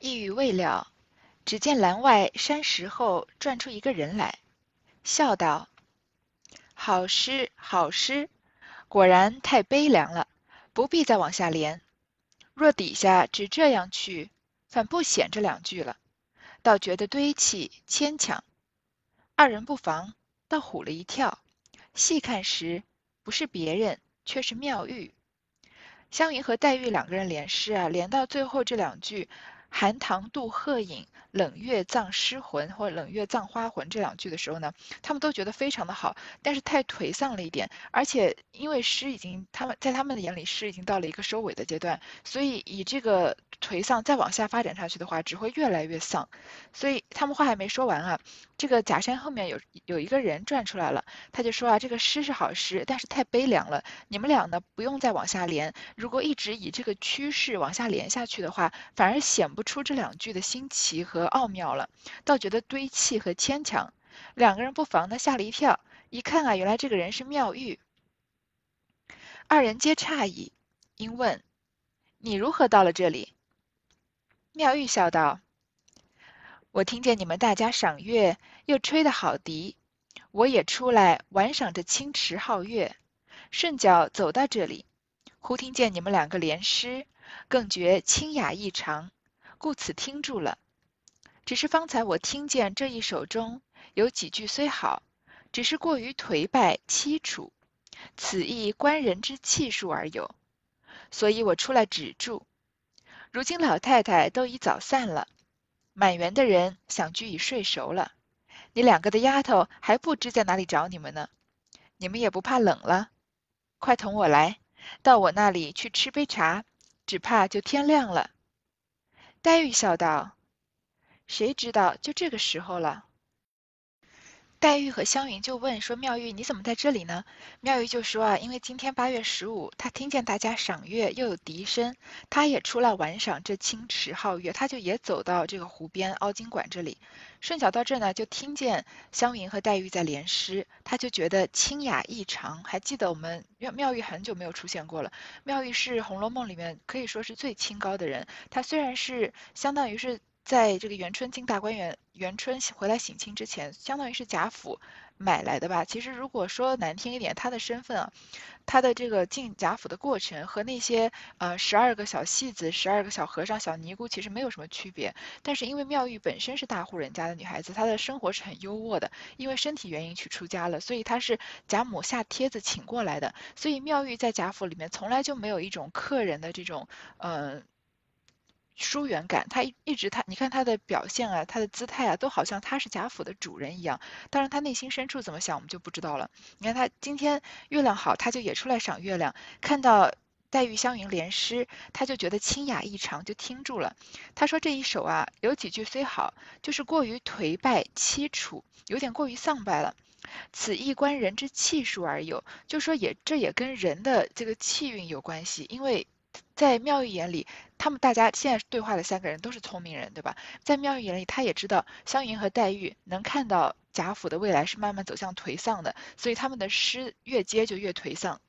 一语未了，只见栏外山石后转出一个人来，笑道：“好诗，好诗，果然太悲凉了，不必再往下连。若底下只这样去，反不显这两句了，倒觉得堆砌牵强。”二人不防，倒唬了一跳。细看时，不是别人，却是妙玉。湘云和黛玉两个人连诗啊，连到最后这两句“寒塘渡鹤影，冷月葬诗魂”或“冷月葬花魂”这两句的时候呢，他们都觉得非常的好，但是太颓丧了一点。而且因为诗已经，他们在他们的眼里，诗已经到了一个收尾的阶段，所以以这个颓丧再往下发展下去的话，只会越来越丧。所以他们话还没说完啊。这个假山后面有有一个人转出来了，他就说啊，这个诗是好诗，但是太悲凉了。你们俩呢，不用再往下连。如果一直以这个趋势往下连下去的话，反而显不出这两句的新奇和奥妙了，倒觉得堆砌和牵强。两个人不妨呢吓了一跳，一看啊，原来这个人是妙玉。二人皆诧异，因问：“你如何到了这里？”妙玉笑道。我听见你们大家赏月，又吹得好笛，我也出来玩赏这清池皓月，顺脚走到这里，忽听见你们两个联诗，更觉清雅异常，故此听住了。只是方才我听见这一首中有几句虽好，只是过于颓败凄楚，此亦观人之气数而有，所以我出来止住。如今老太太都已早散了。满园的人想居已睡熟了，你两个的丫头还不知在哪里找你们呢。你们也不怕冷了，快同我来，到我那里去吃杯茶，只怕就天亮了。黛玉笑道：“谁知道就这个时候了。”黛玉和湘云就问说：“妙玉，你怎么在这里呢？”妙玉就说：“啊，因为今天八月十五，她听见大家赏月，又有笛声，她也出来玩赏这清池皓月，她就也走到这个湖边凹晶馆这里，顺脚到这呢，就听见湘云和黛玉在联诗，她就觉得清雅异常。还记得我们妙妙玉很久没有出现过了，妙玉是《红楼梦》里面可以说是最清高的人，她虽然是相当于是。在这个元春进大观园，元春回来省亲之前，相当于是贾府买来的吧。其实如果说难听一点，他的身份啊，他的这个进贾府的过程和那些呃十二个小戏子、十二个小和尚、小尼姑其实没有什么区别。但是因为妙玉本身是大户人家的女孩子，她的生活是很优渥的，因为身体原因去出家了，所以她是贾母下帖子请过来的。所以妙玉在贾府里面从来就没有一种客人的这种嗯。疏远感，他一一直他，你看他的表现啊，他的姿态啊，都好像他是贾府的主人一样。当然，他内心深处怎么想，我们就不知道了。你看他今天月亮好，他就也出来赏月亮。看到黛玉、湘云联诗，他就觉得清雅异常，就听住了。他说这一首啊，有几句虽好，就是过于颓败凄楚，有点过于丧败了。此亦观人之气数而有，就说也这也跟人的这个气运有关系，因为。在妙玉眼里，他们大家现在对话的三个人都是聪明人，对吧？在妙玉眼里，他也知道湘云和黛玉能看到贾府的未来是慢慢走向颓丧的，所以他们的诗越接就越颓丧。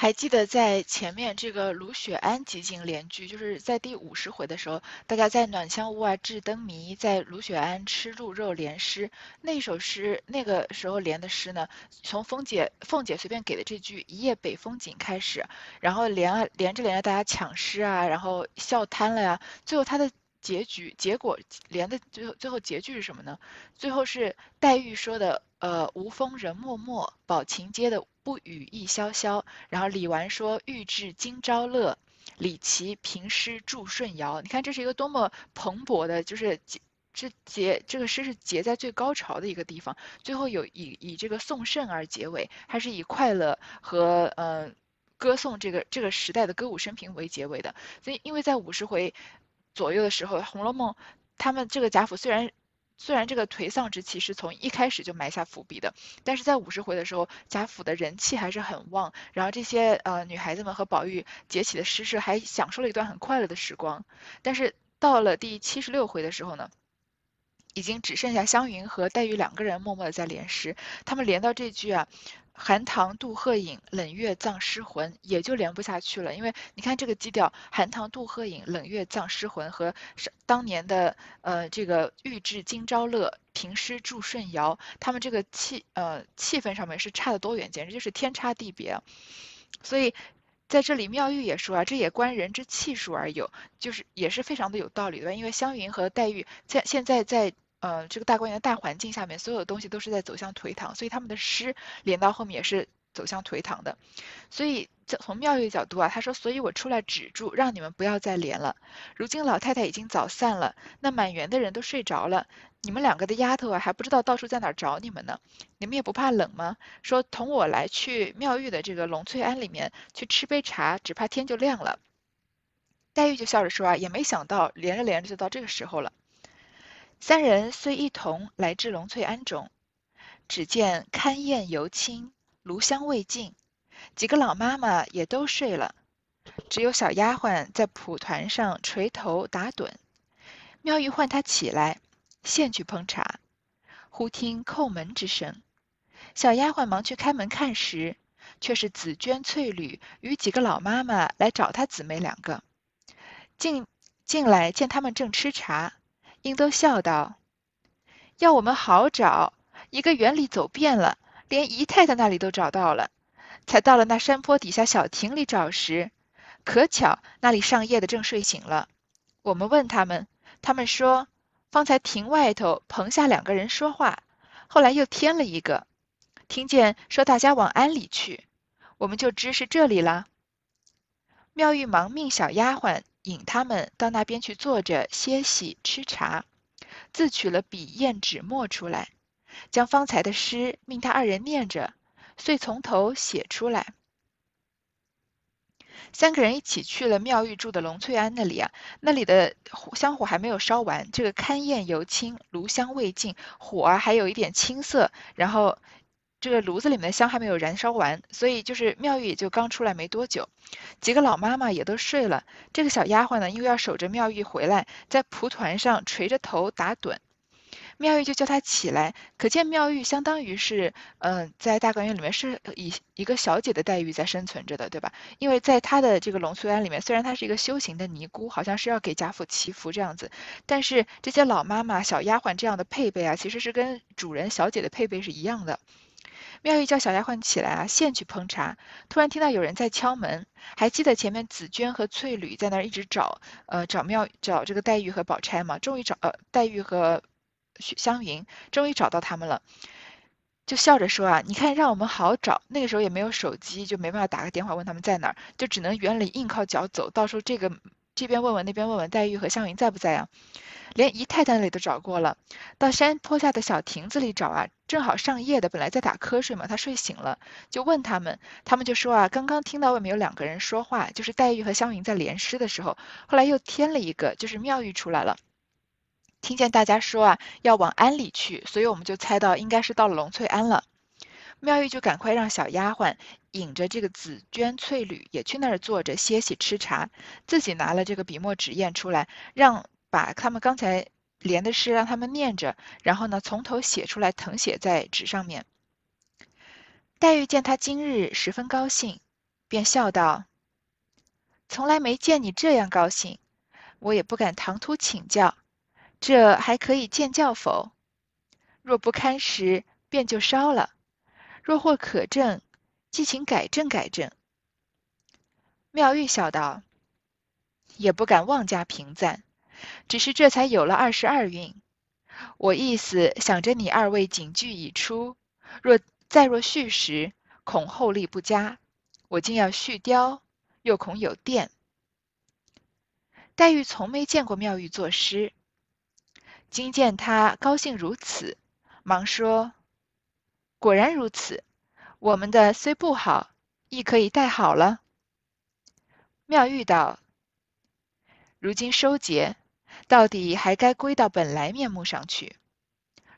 还记得在前面这个卢雪庵集锦联句，就是在第五十回的时候，大家在暖香屋啊掷灯谜，在卢雪庵吃鹿肉联诗。那首诗那个时候联的诗呢，从凤姐凤姐随便给的这句一夜北风紧开始，然后连啊连着连着大家抢诗啊，然后笑瘫了呀。最后他的结局结果连的最后最后结局是什么呢？最后是黛玉说的。呃，无风人默默，宝琴接的不语意萧萧。然后李纨说：“欲至今朝乐，李琦平诗祝舜尧。”你看，这是一个多么蓬勃的，就是结这结这个诗是结在最高潮的一个地方，最后有以以这个颂圣而结尾，还是以快乐和呃歌颂这个这个时代的歌舞升平为结尾的。所以，因为在五十回左右的时候，《红楼梦》他们这个贾府虽然。虽然这个颓丧之气是从一开始就埋下伏笔的，但是在五十回的时候，贾府的人气还是很旺。然后这些呃女孩子们和宝玉结起的诗社，还享受了一段很快乐的时光。但是到了第七十六回的时候呢，已经只剩下湘云和黛玉两个人默默的在联诗。他们连到这句啊。寒塘渡鹤影，冷月葬诗魂，也就连不下去了。因为你看这个基调，寒塘渡鹤影，冷月葬诗魂和当年的呃这个玉质今朝乐，平诗祝舜尧，他们这个气呃气氛上面是差得多远，简直就是天差地别。所以在这里妙玉也说啊，这也观人之气数而有，就是也是非常的有道理的。因为湘云和黛玉在现在在。呃，这个大观园的大环境下面，所有的东西都是在走向颓唐，所以他们的诗连到后面也是走向颓唐的。所以从妙玉的角度啊，他说：“所以我出来止住，让你们不要再连了。如今老太太已经早散了，那满园的人都睡着了，你们两个的丫头啊，还不知道到处在哪找你们呢。你们也不怕冷吗？说同我来去妙玉的这个龙翠庵里面去吃杯茶，只怕天就亮了。”黛玉就笑着说：“啊，也没想到连着连着就到这个时候了。”三人虽一同来至龙翠庵中，只见勘砚犹清，炉香未尽，几个老妈妈也都睡了，只有小丫鬟在蒲团上垂头打盹。妙玉唤她起来，现去烹茶。忽听叩门之声，小丫鬟忙去开门看时，却是紫鹃、翠缕与几个老妈妈来找她姊妹两个。进进来见他们正吃茶。应都笑道：“要我们好找，一个园里走遍了，连姨太太那里都找到了，才到了那山坡底下小亭里找时，可巧那里上夜的正睡醒了。我们问他们，他们说方才亭外头棚下两个人说话，后来又添了一个，听见说大家往庵里去，我们就知是这里了。”妙玉忙命小丫鬟。引他们到那边去坐着歇息吃茶，自取了笔砚纸墨出来，将方才的诗命他二人念着，遂从头写出来。三个人一起去了妙玉住的龙翠庵那里啊，那里的香火还没有烧完，这个勘砚犹清，炉香未尽，火啊还有一点青色，然后。这个炉子里面的香还没有燃烧完，所以就是妙玉也就刚出来没多久，几个老妈妈也都睡了。这个小丫鬟呢，因为要守着妙玉回来，在蒲团上垂着头打盹。妙玉就叫她起来，可见妙玉相当于是，嗯，在大观园里面是以一个小姐的待遇在生存着的，对吧？因为在她的这个龙翠庵里面，虽然她是一个修行的尼姑，好像是要给贾府祈福这样子，但是这些老妈妈、小丫鬟这样的配备啊，其实是跟主人小姐的配备是一样的。妙玉叫小丫鬟起来啊，现去烹茶。突然听到有人在敲门，还记得前面紫鹃和翠缕在那儿一直找，呃，找妙找这个黛玉和宝钗嘛，终于找呃黛玉和湘云，终于找到他们了，就笑着说啊，你看让我们好找。那个时候也没有手机，就没办法打个电话问他们在哪儿，就只能园里硬靠脚走，到时候这个这边问问那边问问黛玉和湘云在不在啊。连姨太太那里都找过了，到山坡下的小亭子里找啊，正好上夜的，本来在打瞌睡嘛，他睡醒了，就问他们，他们就说啊，刚刚听到外面有两个人说话，就是黛玉和湘云在联诗的时候，后来又添了一个，就是妙玉出来了，听见大家说啊，要往庵里去，所以我们就猜到应该是到了龙翠庵了。妙玉就赶快让小丫鬟引着这个紫鹃、翠缕也去那儿坐着歇息吃茶，自己拿了这个笔墨纸砚出来，让。把他们刚才连的诗让他们念着，然后呢，从头写出来，誊写在纸上面。黛玉见他今日十分高兴，便笑道：“从来没见你这样高兴，我也不敢唐突请教，这还可以见教否？若不堪时，便就烧了；若或可证，即请改正改正。”妙玉笑道：“也不敢妄加评赞。”只是这才有了二十二韵，我意思想着你二位警句已出，若再若续时，恐后力不佳。我竟要续雕，又恐有电。黛玉从没见过妙玉作诗，今见她高兴如此，忙说：“果然如此，我们的虽不好，亦可以带好了。”妙玉道：“如今收结。”到底还该归到本来面目上去。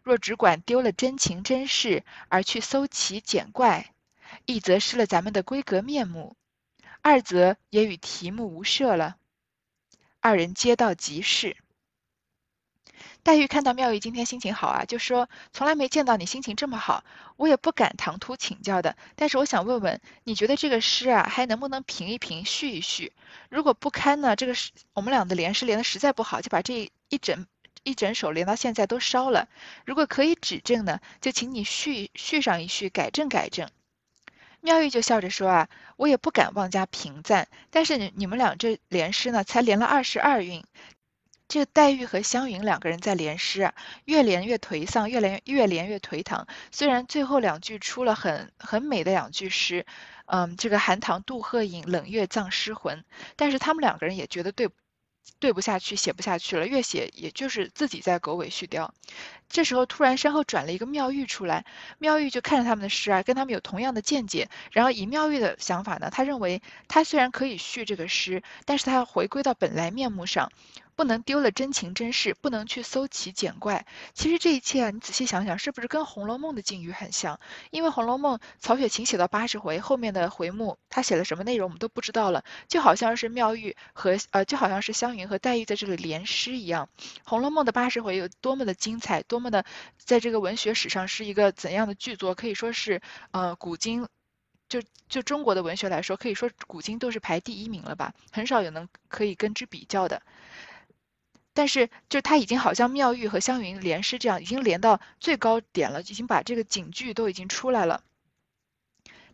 若只管丢了真情真事，而去搜奇捡怪，一则失了咱们的规格面目，二则也与题目无涉了。二人皆道即是。黛玉看到妙玉今天心情好啊，就说从来没见到你心情这么好，我也不敢唐突请教的。但是我想问问，你觉得这个诗啊，还能不能评一评、续一续？如果不堪呢，这个诗我们俩的连诗连的实在不好，就把这一整一整首连到现在都烧了。如果可以指正呢，就请你续续上一续，改正改正。妙玉就笑着说啊，我也不敢妄加评赞，但是你你们俩这连诗呢，才连了二十二韵。这个黛玉和湘云两个人在连诗啊，越连越颓丧，越连越连越颓唐。虽然最后两句出了很很美的两句诗，嗯，这个寒塘渡鹤影，冷月葬诗魂，但是他们两个人也觉得对对不下去，写不下去了，越写也就是自己在狗尾续貂。这时候突然身后转了一个妙玉出来，妙玉就看着他们的诗啊，跟他们有同样的见解。然后以妙玉的想法呢，他认为他虽然可以续这个诗，但是他要回归到本来面目上。不能丢了真情真事，不能去搜奇捡怪。其实这一切啊，你仔细想想，是不是跟《红楼梦》的境遇很像？因为《红楼梦》曹雪芹写到八十回后面的回目，他写了什么内容我们都不知道了，就好像是妙玉和呃，就好像是湘云和黛玉在这里联诗一样。《红楼梦》的八十回有多么的精彩，多么的在这个文学史上是一个怎样的巨作？可以说是呃，古今就就中国的文学来说，可以说古今都是排第一名了吧？很少有能可以跟之比较的。但是，就他已经好像妙玉和湘云连诗这样，已经连到最高点了，已经把这个警句都已经出来了。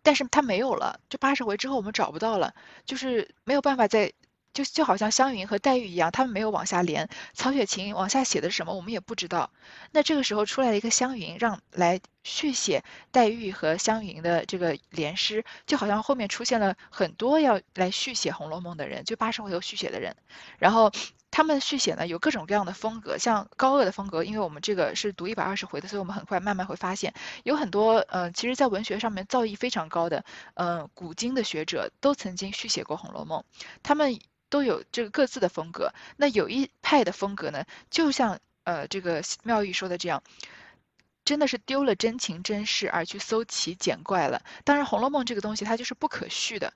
但是他没有了，就八十回之后我们找不到了，就是没有办法再，就就好像湘云和黛玉一样，他们没有往下连。曹雪芹往下写的什么我们也不知道。那这个时候出来了一个湘云，让来续写黛玉和湘云的这个联诗，就好像后面出现了很多要来续写《红楼梦》的人，就八十回头续写的人，然后。他们续写呢有各种各样的风格，像高鹗的风格，因为我们这个是读一百二十回的，所以我们很快慢慢会发现，有很多呃，其实在文学上面造诣非常高的，呃，古今的学者都曾经续写过《红楼梦》，他们都有这个各自的风格。那有一派的风格呢，就像呃这个妙玉说的这样，真的是丢了真情真事而去搜奇捡怪了。当然，《红楼梦》这个东西它就是不可续的。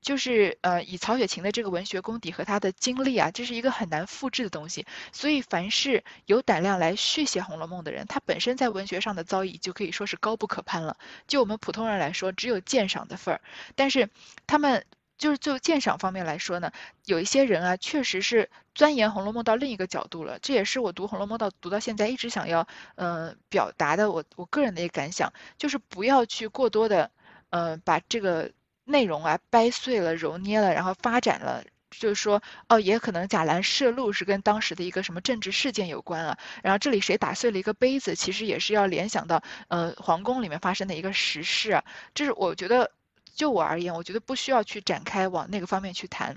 就是呃，以曹雪芹的这个文学功底和他的经历啊，这是一个很难复制的东西。所以，凡是有胆量来续写《红楼梦》的人，他本身在文学上的造诣就可以说是高不可攀了。就我们普通人来说，只有鉴赏的份儿。但是，他们就是就鉴赏方面来说呢，有一些人啊，确实是钻研《红楼梦》到另一个角度了。这也是我读《红楼梦》到读到现在一直想要呃表达的我我个人的一个感想，就是不要去过多的呃把这个。内容啊，掰碎了、揉捏了，然后发展了，就是说，哦，也可能贾兰摄录是跟当时的一个什么政治事件有关啊。然后这里谁打碎了一个杯子，其实也是要联想到，呃，皇宫里面发生的一个实事啊。这是我觉得，就我而言，我觉得不需要去展开往那个方面去谈，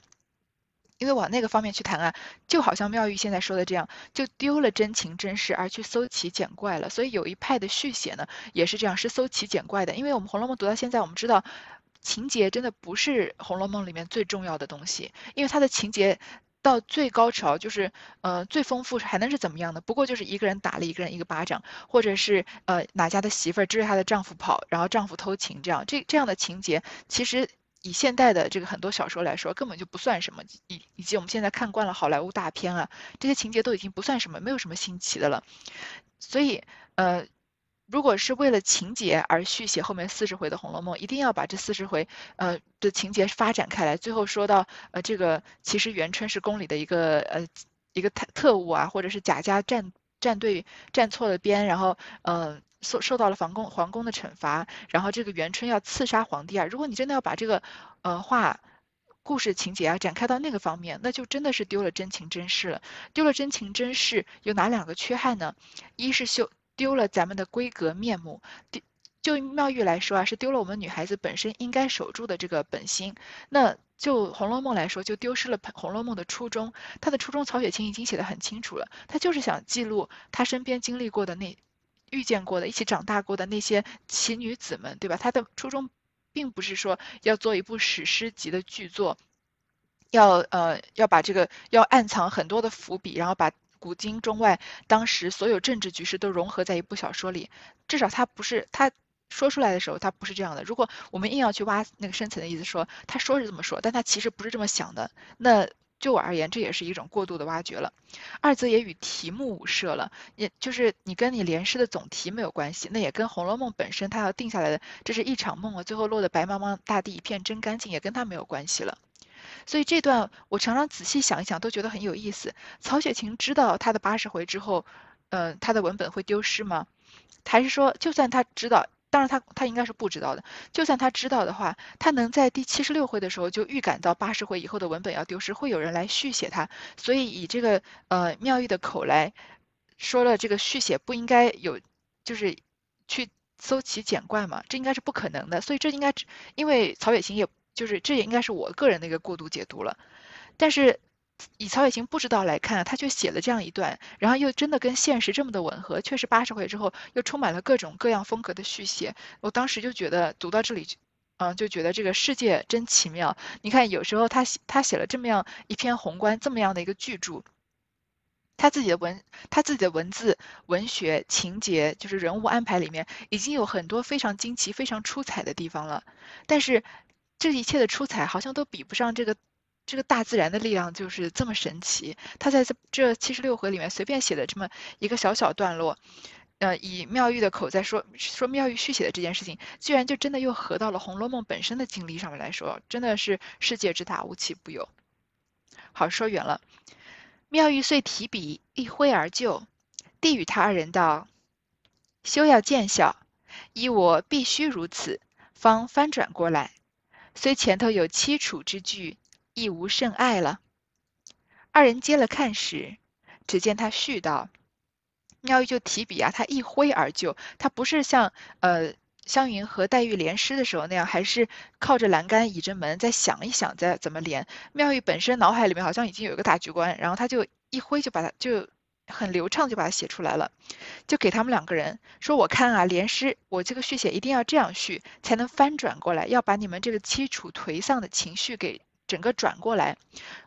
因为往那个方面去谈啊，就好像妙玉现在说的这样，就丢了真情真事而去搜奇捡怪了。所以有一派的续写呢，也是这样，是搜奇捡怪的。因为我们《红楼梦》读到现在，我们知道。情节真的不是《红楼梦》里面最重要的东西，因为它的情节到最高潮就是呃最丰富还能是怎么样的？不过就是一个人打了一个人一个巴掌，或者是呃哪家的媳妇儿追她的丈夫跑，然后丈夫偷情这样，这这样的情节其实以现代的这个很多小说来说根本就不算什么，以以及我们现在看惯了好莱坞大片啊，这些情节都已经不算什么，没有什么新奇的了，所以呃。如果是为了情节而续写后面四十回的《红楼梦》，一定要把这四十回呃的情节发展开来，最后说到呃这个其实元春是宫里的一个呃一个特特务啊，或者是贾家站站队站错了边，然后呃受受到了皇宫皇宫的惩罚，然后这个元春要刺杀皇帝啊。如果你真的要把这个呃话故事情节啊展开到那个方面，那就真的是丢了真情真事了。丢了真情真事有哪两个缺憾呢？一是秀。丢了咱们的闺阁面目，丢就妙玉来说啊，是丢了我们女孩子本身应该守住的这个本心。那就《红楼梦》来说，就丢失了《红楼梦》的初衷。他的初衷，曹雪芹已经写得很清楚了，他就是想记录他身边经历过的那、遇见过的、一起长大过的那些奇女子们，对吧？他的初衷并不是说要做一部史诗级的巨作，要呃要把这个要暗藏很多的伏笔，然后把。古今中外，当时所有政治局势都融合在一部小说里，至少他不是他说出来的时候，他不是这样的。如果我们硬要去挖那个深层的意思，说他说是这么说，但他其实不是这么想的，那就我而言，这也是一种过度的挖掘了。二则也与题目无涉了，也就是你跟你联诗的总题没有关系，那也跟《红楼梦》本身它要定下来的这是一场梦啊，最后落得白茫茫大地一片真干净，也跟它没有关系了。所以这段我常常仔细想一想，都觉得很有意思。曹雪芹知道他的八十回之后，呃，他的文本会丢失吗？还是说，就算他知道，当然他他应该是不知道的。就算他知道的话，他能在第七十六回的时候就预感到八十回以后的文本要丢失，会有人来续写他。所以以这个呃妙玉的口来说了，这个续写不应该有，就是去搜奇简怪嘛，这应该是不可能的。所以这应该因为曹雪芹也。就是这也应该是我个人的一个过度解读了，但是以曹雪芹不知道来看，他却写了这样一段，然后又真的跟现实这么的吻合，确实八十回之后又充满了各种各样风格的续写。我当时就觉得读到这里，嗯，就觉得这个世界真奇妙。你看，有时候他写他写了这么样一篇宏观，这么样的一个巨著，他自己的文他自己的文字、文学、情节，就是人物安排里面，已经有很多非常惊奇、非常出彩的地方了，但是。这一切的出彩好像都比不上这个这个大自然的力量，就是这么神奇。他在这这七十六回里面随便写的这么一个小小段落，呃，以妙玉的口在说说妙玉续写的这件事情，居然就真的又合到了《红楼梦》本身的经历上面来说，真的是世界之大无奇不有。好，说远了。妙玉遂提笔一挥而就，递与他二人道：“休要见笑，依我必须如此，方翻转过来。”虽前头有凄楚之句，亦无甚爱了。二人接了看时，只见他絮道：“妙玉就提笔啊，他一挥而就，他不是像呃湘云和黛玉连诗的时候那样，还是靠着栏杆倚着门再想一想再怎么连。妙玉本身脑海里面好像已经有一个大局观，然后他就一挥就把它就。”很流畅就把它写出来了，就给他们两个人说：“我看啊，连诗我这个续写一定要这样续，才能翻转过来，要把你们这个凄楚颓丧的情绪给整个转过来，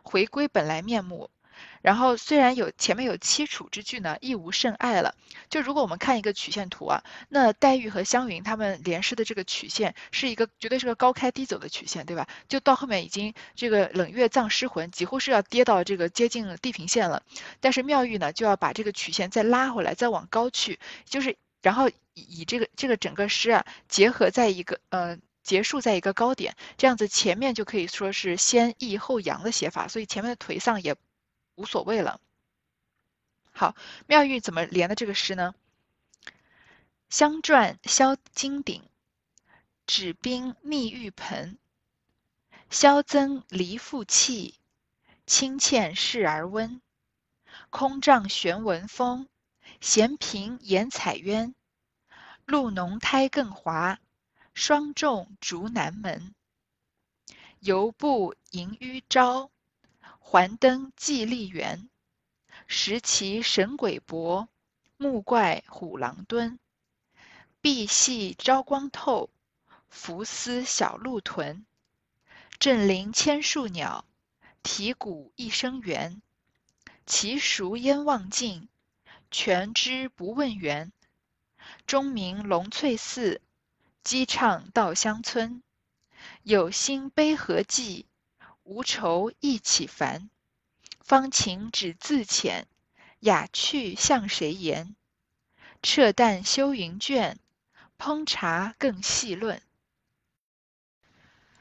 回归本来面目。”然后虽然有前面有凄楚之句呢，亦无甚碍了。就如果我们看一个曲线图啊，那黛玉和湘云他们连诗的这个曲线是一个绝对是个高开低走的曲线，对吧？就到后面已经这个冷月葬诗魂，几乎是要跌到这个接近地平线了。但是妙玉呢，就要把这个曲线再拉回来，再往高去，就是然后以这个这个整个诗啊结合在一个呃结束在一个高点，这样子前面就可以说是先抑后扬的写法，所以前面的颓丧也。无所谓了。好，妙玉怎么连的这个诗呢？香篆销金鼎，纸冰密玉盆。萧增离复气，清欠视而温。空帐悬文风，闲屏掩彩鸳。露浓胎更滑，霜重竹难门。犹步迎余朝。还登寂立园，石奇神鬼搏，目怪虎狼蹲。碧隙朝光透，浮丝小鹿豚。振林千树鸟，啼谷一声猿。其熟烟望尽，泉知不问源。钟鸣龙翠寺，鸡唱稻香村。有心悲何寄？无愁意起烦，芳情只自遣，雅趣向谁言？撤淡修云卷，烹茶更细论。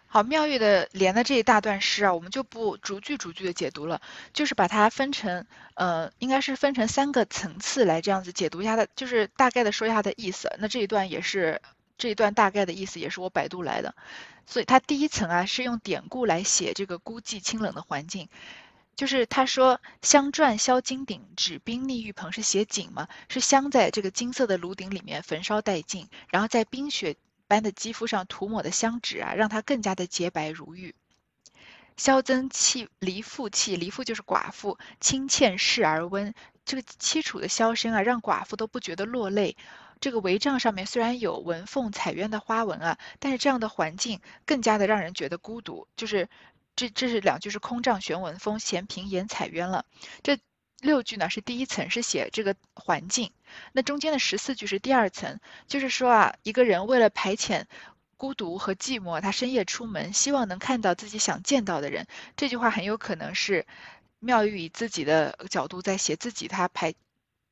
好，妙玉的连的这一大段诗啊，我们就不逐句逐句的解读了，就是把它分成，呃，应该是分成三个层次来这样子解读一下的，就是大概的说一下的意思。那这一段也是。这一段大概的意思也是我百度来的，所以它第一层啊是用典故来写这个孤寂清冷的环境，就是他说香篆销金鼎，纸冰腻玉盆是写景嘛，是香在这个金色的炉鼎里面焚烧殆尽，然后在冰雪般的肌肤上涂抹的香脂啊，让它更加的洁白如玉。萧增气离妇气，离妇就是寡妇，清欠视而温，这个凄楚的箫声啊，让寡妇都不觉得落泪。这个帷帐上面虽然有文凤彩鸳的花纹啊，但是这样的环境更加的让人觉得孤独。就是这这是两句是空帐悬文风，闲屏掩彩鸳了。这六句呢是第一层，是写这个环境。那中间的十四句是第二层，就是说啊，一个人为了排遣。孤独和寂寞，他深夜出门，希望能看到自己想见到的人。这句话很有可能是妙玉以自己的角度在写自己，他排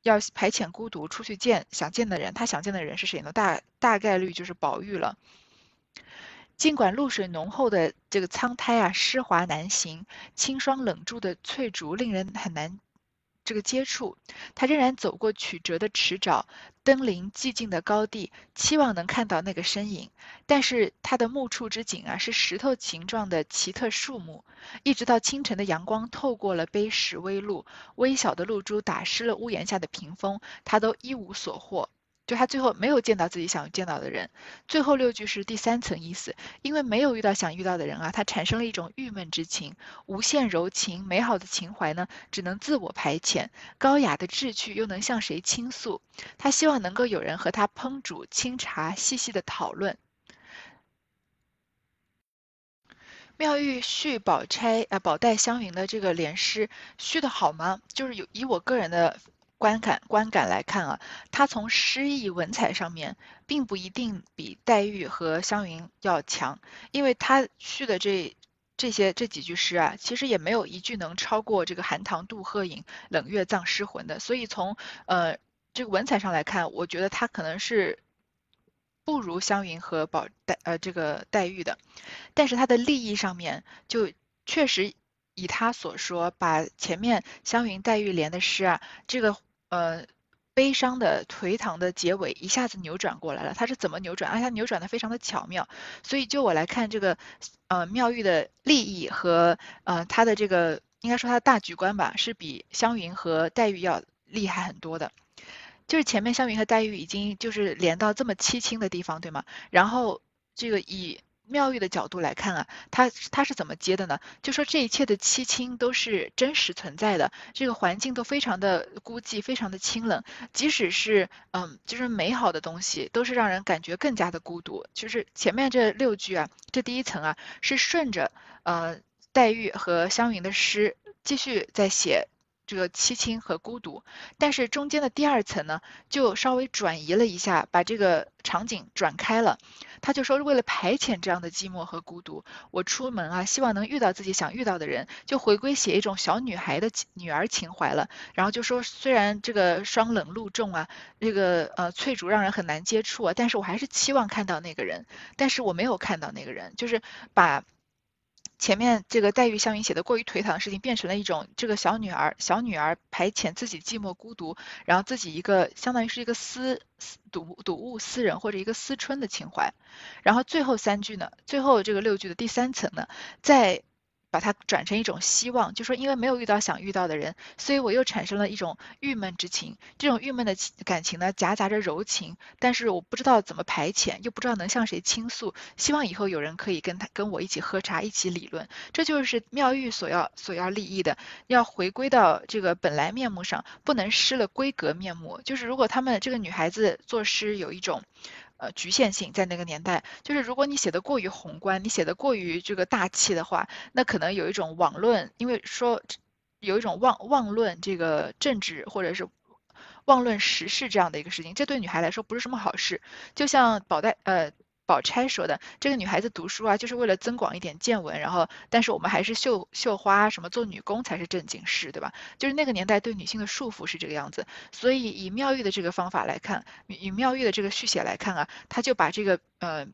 要排遣孤独，出去见想见的人。他想见的人是谁呢？大大概率就是宝玉了。尽管露水浓厚的这个苍苔啊，湿滑难行，清霜冷柱的翠竹令人很难。这个接触，他仍然走过曲折的池沼，登临寂静的高地，期望能看到那个身影。但是他的目触之景啊，是石头形状的奇特树木。一直到清晨的阳光透过了碑石微露，微小的露珠打湿了屋檐下的屏风，他都一无所获。就他最后没有见到自己想见到的人，最后六句是第三层意思，因为没有遇到想遇到的人啊，他产生了一种郁闷之情，无限柔情美好的情怀呢，只能自我排遣，高雅的志趣又能向谁倾诉？他希望能够有人和他烹煮清茶，细细的讨论。妙玉续宝钗啊，宝黛湘云的这个联诗续的好吗？就是有以我个人的。观感观感来看啊，他从诗意文采上面，并不一定比黛玉和湘云要强，因为他续的这这些这几句诗啊，其实也没有一句能超过这个寒塘渡鹤影，冷月葬诗魂的。所以从呃这个文采上来看，我觉得他可能是不如湘云和宝黛呃这个黛玉的，但是他的立意上面就确实以他所说，把前面湘云黛玉联的诗啊，这个。呃，悲伤的颓唐的结尾一下子扭转过来了，它是怎么扭转？啊，它扭转的非常的巧妙。所以就我来看，这个呃妙玉的利益和呃他的这个应该说他的大局观吧，是比湘云和黛玉要厉害很多的。就是前面湘云和黛玉已经就是连到这么凄清的地方，对吗？然后这个以。妙玉的角度来看啊，他他是怎么接的呢？就说这一切的凄清都是真实存在的，这个环境都非常的孤寂，非常的清冷，即使是嗯，就是美好的东西，都是让人感觉更加的孤独。就是前面这六句啊，这第一层啊，是顺着呃黛玉和湘云的诗继续在写。这个凄清和孤独，但是中间的第二层呢，就稍微转移了一下，把这个场景转开了。他就说，为了排遣这样的寂寞和孤独，我出门啊，希望能遇到自己想遇到的人，就回归写一种小女孩的女儿情怀了。然后就说，虽然这个霜冷露重啊，这个呃翠竹让人很难接触啊，但是我还是期望看到那个人，但是我没有看到那个人，就是把。前面这个黛玉、湘云写的过于颓唐的事情，变成了一种这个小女儿、小女儿排遣自己寂寞孤独，然后自己一个相当于是一个私睹睹物思人或者一个思春的情怀，然后最后三句呢，最后这个六句的第三层呢，在。把它转成一种希望，就说因为没有遇到想遇到的人，所以我又产生了一种郁闷之情。这种郁闷的感情呢，夹杂着柔情，但是我不知道怎么排遣，又不知道能向谁倾诉。希望以后有人可以跟他跟我一起喝茶，一起理论。这就是妙玉所要所要立意的，要回归到这个本来面目上，不能失了闺阁面目。就是如果他们这个女孩子作诗有一种。呃，局限性在那个年代，就是如果你写的过于宏观，你写的过于这个大气的话，那可能有一种妄论，因为说有一种妄妄论这个政治或者是妄论时事这样的一个事情，这对女孩来说不是什么好事。就像宝黛呃。宝钗说的，这个女孩子读书啊，就是为了增广一点见闻，然后，但是我们还是绣绣花，什么做女工才是正经事，对吧？就是那个年代对女性的束缚是这个样子，所以以妙玉的这个方法来看，以妙玉的这个续写来看啊，他就把这个呃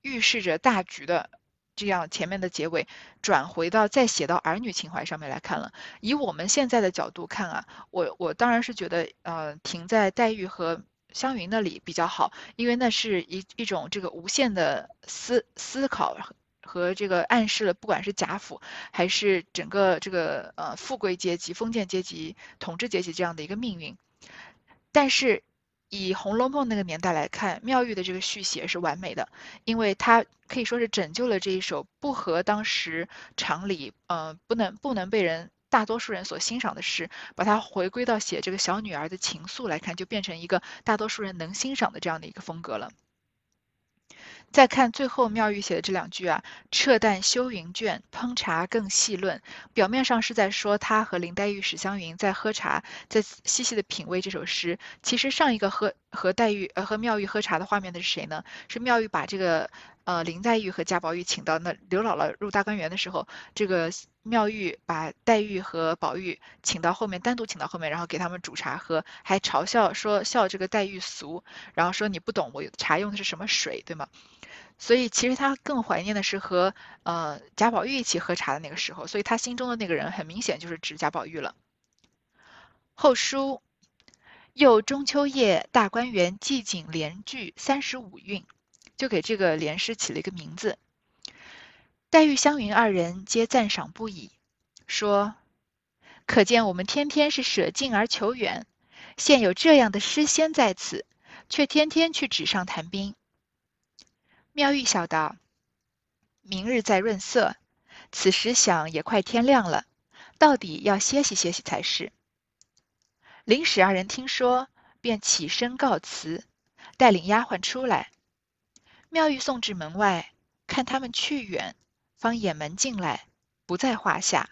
预示着大局的这样前面的结尾，转回到再写到儿女情怀上面来看了。以我们现在的角度看啊，我我当然是觉得呃停在黛玉和。湘云那里比较好，因为那是一一种这个无限的思思考和这个暗示了，不管是贾府还是整个这个呃富贵阶级、封建阶级、统治阶级这样的一个命运。但是以《红楼梦》那个年代来看，妙玉的这个续写是完美的，因为它可以说是拯救了这一首不合当时常理，呃，不能不能被人。大多数人所欣赏的诗，把它回归到写这个小女儿的情愫来看，就变成一个大多数人能欣赏的这样的一个风格了。再看最后妙玉写的这两句啊，“撤淡修云卷，烹茶更细论”，表面上是在说他和林黛玉、史湘云在喝茶，在细细的品味这首诗。其实上一个和和黛玉呃和妙玉喝茶的画面的是谁呢？是妙玉把这个呃林黛玉和贾宝玉请到那刘姥姥入大观园的时候，这个妙玉把黛玉和宝玉请到后面，单独请到后面，然后给他们煮茶喝，还嘲笑说笑这个黛玉俗，然后说你不懂我茶用的是什么水，对吗？所以其实他更怀念的是和呃贾宝玉一起喝茶的那个时候，所以他心中的那个人很明显就是指贾宝玉了。后书又中秋夜大观园祭景联句三十五韵，就给这个联诗起了一个名字。黛玉、湘云二人皆赞赏不已，说：“可见我们天天是舍近而求远，现有这样的诗仙在此，却天天去纸上谈兵。”妙玉笑道：“明日再润色，此时想也快天亮了，到底要歇息歇息才是。”林史二人听说，便起身告辞，带领丫鬟出来。妙玉送至门外，看他们去远，方掩门进来，不在话下。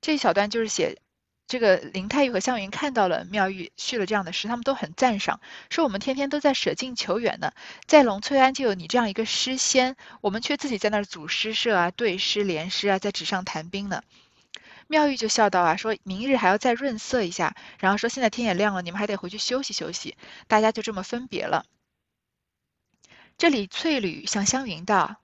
这一小段就是写。这个林黛玉和湘云看到了妙玉续了这样的诗，他们都很赞赏，说我们天天都在舍近求远呢，在龙翠庵就有你这样一个诗仙，我们却自己在那儿组诗社啊、对诗联诗啊，在纸上谈兵呢。妙玉就笑道啊，说明日还要再润色一下，然后说现在天也亮了，你们还得回去休息休息，大家就这么分别了。这里翠缕向湘云道：“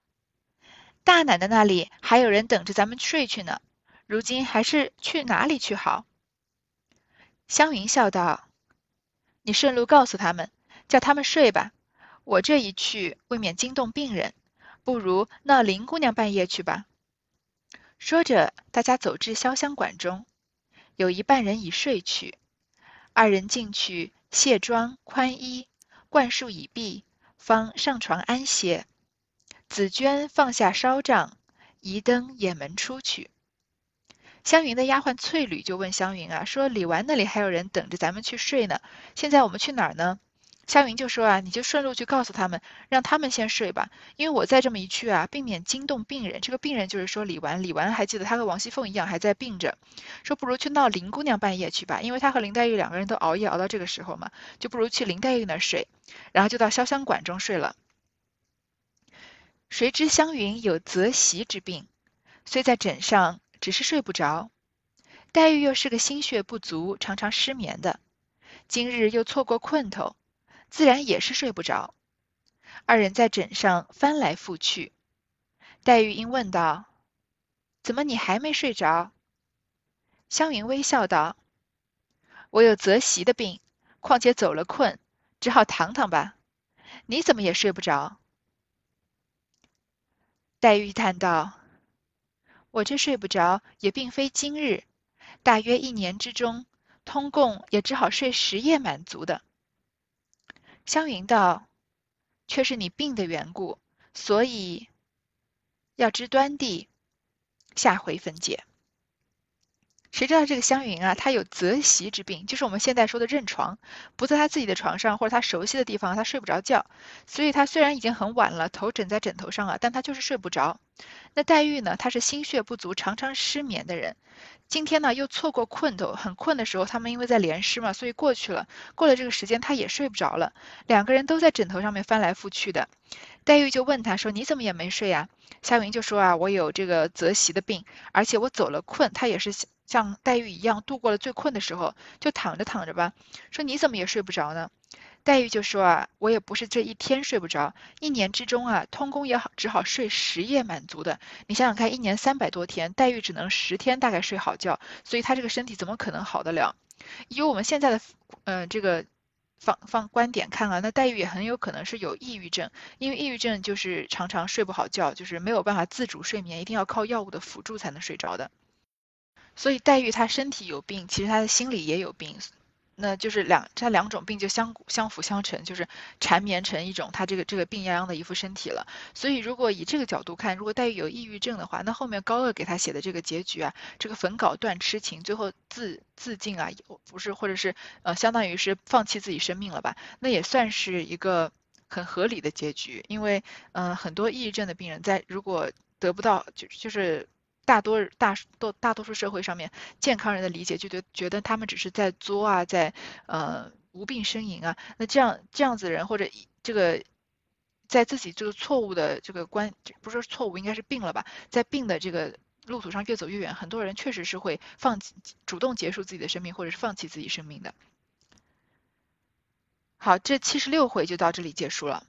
大奶奶那里还有人等着咱们睡去呢，如今还是去哪里去好？”湘云笑道：“你顺路告诉他们，叫他们睡吧。我这一去，未免惊动病人，不如那林姑娘半夜去吧。”说着，大家走至潇湘馆中，有一半人已睡去，二人进去卸妆宽衣，灌漱已毕，方上床安歇。紫鹃放下烧帐，移灯掩门出去。湘云的丫鬟翠缕就问湘云啊，说李纨那里还有人等着咱们去睡呢，现在我们去哪儿呢？湘云就说啊，你就顺路去告诉他们，让他们先睡吧，因为我再这么一去啊，避免惊动病人。这个病人就是说李纨，李纨还记得他和王熙凤一样还在病着，说不如去闹林姑娘半夜去吧，因为他和林黛玉两个人都熬夜熬到这个时候嘛，就不如去林黛玉那儿睡，然后就到潇湘馆中睡了。谁知湘云有泽席之病，虽在枕上。只是睡不着，黛玉又是个心血不足、常常失眠的，今日又错过困头，自然也是睡不着。二人在枕上翻来覆去，黛玉因问道：“怎么你还没睡着？”湘云微笑道：“我有泽席的病，况且走了困，只好躺躺吧。你怎么也睡不着？”黛玉叹道。我这睡不着，也并非今日，大约一年之中，通共也只好睡十夜满足的。湘云道：“却是你病的缘故，所以要知端地，下回分解。”谁知道这个湘云啊，她有择席之病，就是我们现在说的认床，不在她自己的床上或者她熟悉的地方，她睡不着觉。所以她虽然已经很晚了，头枕在枕头上啊，但她就是睡不着。那黛玉呢，她是心血不足，常常失眠的人。今天呢，又错过困头，很困的时候，他们因为在连诗嘛，所以过去了。过了这个时间，她也睡不着了。两个人都在枕头上面翻来覆去的。黛玉就问他说：“你怎么也没睡呀？”湘云就说：“啊，我有这个择席的病，而且我走了困。”她也是。像黛玉一样度过了最困的时候，就躺着躺着吧。说你怎么也睡不着呢？黛玉就说啊，我也不是这一天睡不着，一年之中啊，通宫也好，只好睡十夜满足的。你想想看，一年三百多天，黛玉只能十天大概睡好觉，所以她这个身体怎么可能好得了？以我们现在的嗯这个放放观点看啊，那黛玉也很有可能是有抑郁症，因为抑郁症就是常常睡不好觉，就是没有办法自主睡眠，一定要靠药物的辅助才能睡着的。所以黛玉她身体有病，其实她的心里也有病，那就是两这两种病就相相辅相成，就是缠绵成一种她这个这个病殃殃的一副身体了。所以如果以这个角度看，如果黛玉有抑郁症的话，那后面高鹗给她写的这个结局啊，这个焚稿断痴情，最后自自尽啊，不是或者是呃相当于是放弃自己生命了吧？那也算是一个很合理的结局，因为嗯很多抑郁症的病人在如果得不到就就是。大多大多大多数社会上面健康人的理解就觉觉得他们只是在作啊，在呃无病呻吟啊，那这样这样子人或者这个在自己这个错误的这个关，不是错误，应该是病了吧，在病的这个路途上越走越远，很多人确实是会放弃，主动结束自己的生命，或者是放弃自己生命的。好，这七十六回就到这里结束了。